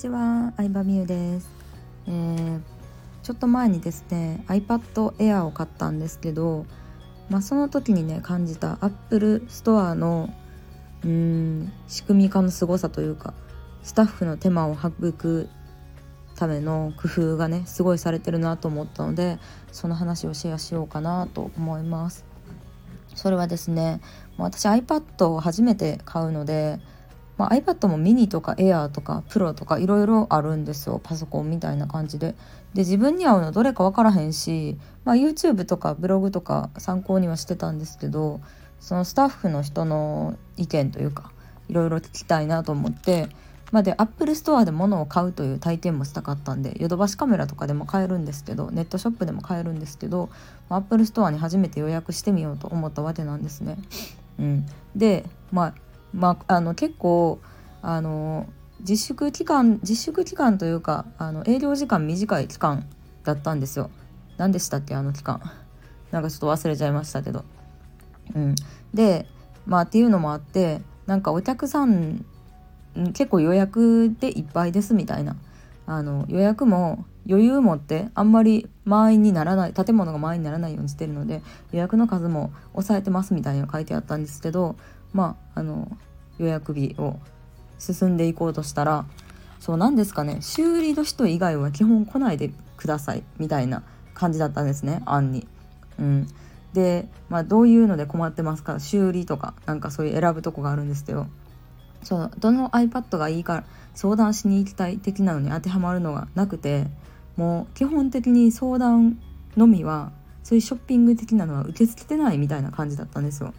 ちは、相葉美優です、えー、ちょっと前にですね iPad Air を買ったんですけど、まあ、その時にね感じた Apple Store のうん仕組み化の凄さというかスタッフの手間を省くための工夫がねすごいされてるなと思ったのでその話をシェアしようかなと思います。それはですね私 iPad を初めて買うのでまあ、iPad もミニとか Air とか Pro とかいろいろあるんですよパソコンみたいな感じで。で自分に合うのどれか分からへんし、まあ、YouTube とかブログとか参考にはしてたんですけどそのスタッフの人の意見というかいろいろ聞きたいなと思って。まあ、で Apple Store で物を買うという体験もしたかったんでヨドバシカメラとかでも買えるんですけどネットショップでも買えるんですけど Apple Store に初めて予約してみようと思ったわけなんですね。うん、でまあまあ、あの結構あの自粛期間自粛期間というかあの営業時間短い期間だったんですよ。何でしたっけあの期間。なんかちょっと忘れちゃいましたけど。うん、でまあっていうのもあってなんかお客さん結構予約でいっぱいですみたいなあの予約も余裕持ってあんまり満員にならない建物が満員にならないようにしてるので予約の数も抑えてますみたいな書いてあったんですけどまああの予約日を進んでいこうとしたらそうなんですかね修理の人以外は基本来ないでくださいみたいな感じだったんですね案に。うん、で、まあ、どういうので困ってますか？修理とかなんかそういう選ぶとこがあるんですけどそうどの iPad がいいか相談しに行きたい的なのに当てはまるのがなくてもう基本的に相談のみはそういうショッピング的なのは受け付けてないみたいな感じだったんですよ。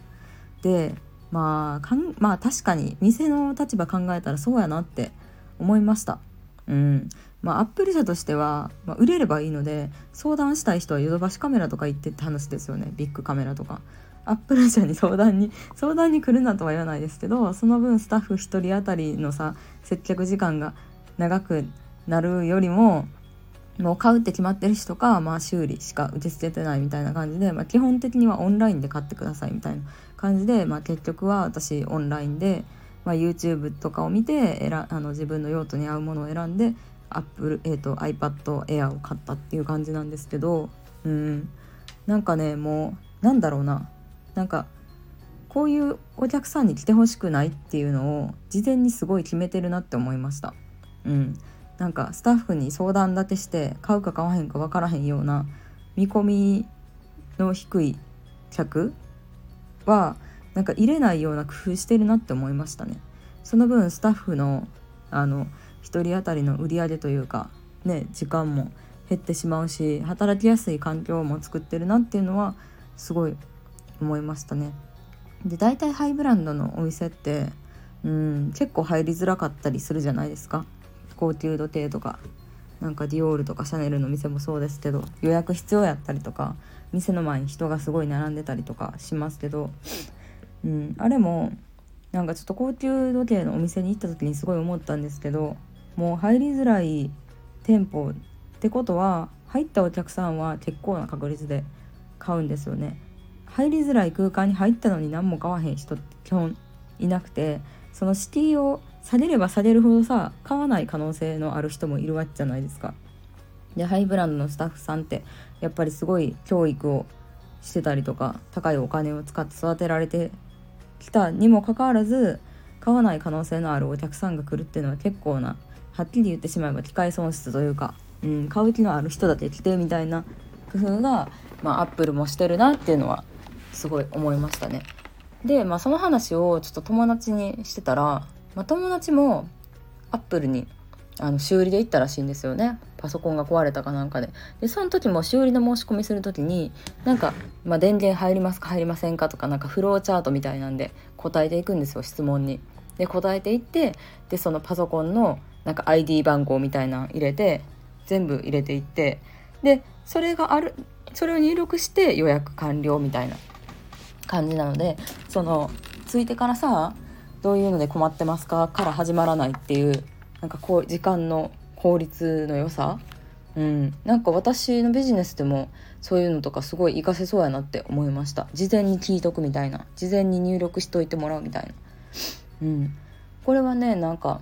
でまあかんまあ確かに店の立場考えたらそうやなって思いました。うんまあ、アップル社としては、まあ、売れればいいので相談したい人はヨドバシカメラとか行ってって話ですよねビッグカメラとか。アップル社に相談に 相談に来るなとは言わないですけどその分スタッフ1人当たりのさ接客時間が長くなるよりももう買うって決まってる人か、まあ、修理しか受け付けてないみたいな感じで、まあ、基本的にはオンラインで買ってくださいみたいな感じで、まあ、結局は私オンラインで、まあ、YouTube とかを見て選あの自分の用途に合うものを選んで Apple、えーと、iPad Air を買ったっていう感じなんですけどうん。なんかねもうなんだろうな。なんかこういうお客さんに来てほしくないっていうのを事前にすごい決めてるなって思いました。うん。なんかスタッフに相談立てして買うか買わへんか分からへんような見込みの低い客はなんか入れないような工夫してるなって思いましたね。その分スタッフのあの1人当たりの売り上げというかね時間も減ってしまうし働きやすい環境も作ってるなっていうのはすごい思いましたね。で大体ハイブランドのお店ってうん結構入りづらかったりするじゃないですか。高級時計とかなんかディオールとかシャネルの店もそうですけど予約必要やったりとか店の前に人がすごい並んでたりとかしますけど、うん、あれもなんかちょっと高級時計のお店に行った時にすごい思ったんですけどもう入りづらい店舗ってことは入ったお客さんは結構な確率で買うんですよね。入りづらい空間に入ったのに何も買わへん人って基本いなくてその敷居を下げれば下げるほどさ買わない可能性のある人もいるわけじゃないですか。でハイブランドのスタッフさんってやっぱりすごい教育をしてたりとか高いお金を使って育てられてきたにもかかわらず買わない可能性のあるお客さんが来るっていうのは結構なはっきり言ってしまえば機械損失というか、うん、買う気のある人だけ来てみたいな工夫が、まあ、アップルもしてるなっていうのはすごい思いましたね。で、まあ、その話をちょっと友達にしてたらまあ、友達もアップルにあの修理で行ったらしいんですよねパソコンが壊れたかなんかででその時も修理の申し込みする時になんか、まあ、電源入りますか入りませんかとかなんかフローチャートみたいなんで答えていくんですよ質問に。で答えていってでそのパソコンのなんか ID 番号みたいなの入れて全部入れていってでそれがあるそれを入力して予約完了みたいな感じなのでそのついてからさどういうので困ってますか？から始まらないっていうなんかこう時間の効率の良さ？うん、なんか私のビジネスでもそういうのとかすごい活かせそうやなって思いました。事前に聞いとくみたいな。事前に入力しといてもらうみたいな。うん。これはねなんか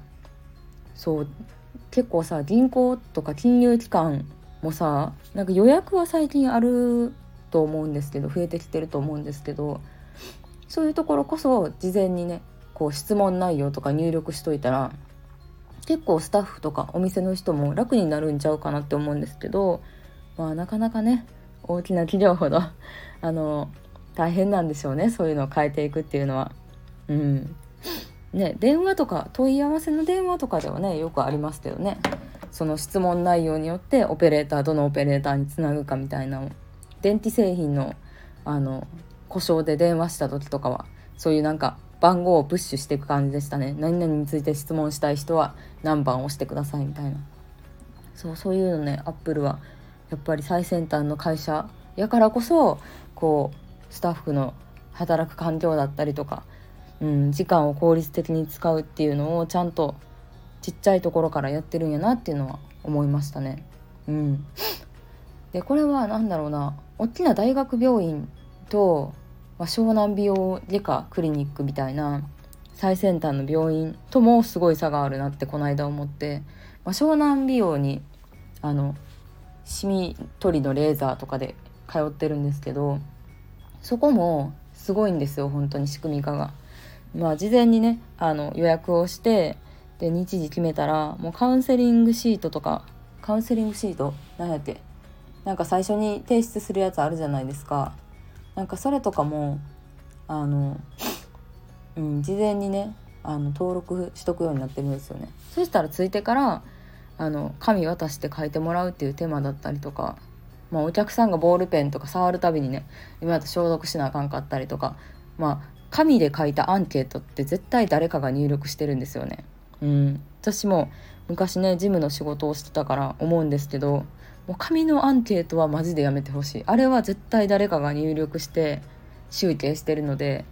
そう結構さ銀行とか金融機関もさなんか予約は最近あると思うんですけど増えてきてると思うんですけどそういうところこそ事前にねこう質問内容とか入力しといたら結構スタッフとかお店の人も楽になるんちゃうかなって思うんですけどまあなかなかね大きな企業ほど あの大変なんでしょうねそういうのを変えていくっていうのは。うん。ね、電話とか問い合わせの電話とかではねよくありますけどね。その質問内容によってオペレーターどのオペレーターにつなぐかみたいな電気製品のあの故障で電話した時とかはそういうなんか番号をプッシュしていく感じでしたね。何々について質問したい人は何番押してくださいみたいな。そうそういうのねアップルはやっぱり最先端の会社やからこそこうスタッフの働く環境だったりとか、うん、時間を効率的に使うっていうのをちゃんとちっちゃいところからやってるんやなっていうのは思いましたね。うん、でこれは何だろうな大きな大学病院と、ま、湘南美容外科クリニックみたいな最先端の病院ともすごい差があるなってこの間思って、ま、湘南美容にあのシミ取りのレーザーとかで通ってるんですけどそこもすごいんですよ本当に仕組み化が。まあ事前にねあの予約をしてで日時決めたらもうカウンセリングシートとかカウンセリングシート？何やっけ？なんか最初に提出するやつあるじゃないですか。なんかそれとかもあの、うん、事前にねあの登録しとくようになってるんですよねそしたらついてからあの紙渡して書いてもらうっていう手間だったりとか、まあ、お客さんがボールペンとか触るたびにね今だと消毒しなあかんかったりとかまあ紙で書いたアンケートって絶対誰かが入力してるんですよね。うん、私も昔ね事務の仕事をしてたから思うんですけどもう紙のアンケートはマジでやめてほしい。あれは絶対誰かが入力して集計してるので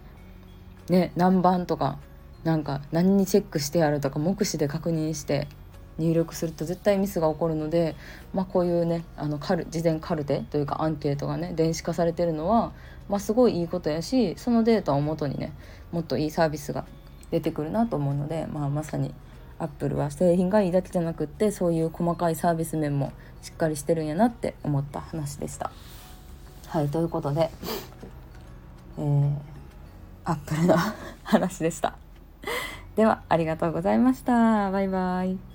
ね何番とかなんか何にチェックしてやるとか目視で確認して入力すると絶対ミスが起こるので、まあ、こういうねあのカル事前カルテというかアンケートがね電子化されてるのは、まあ、すごいいいことやしそのデータをもとにねもっといいサービスが出てくるなと思うので、まあ、まさにアップルは製品がいいだけじゃなくってそういう細かいサービス面もしっかりしてるんやなって思った話でした。はいということで、えー、アップルの話でした。ではありがとうございました。バイバイ。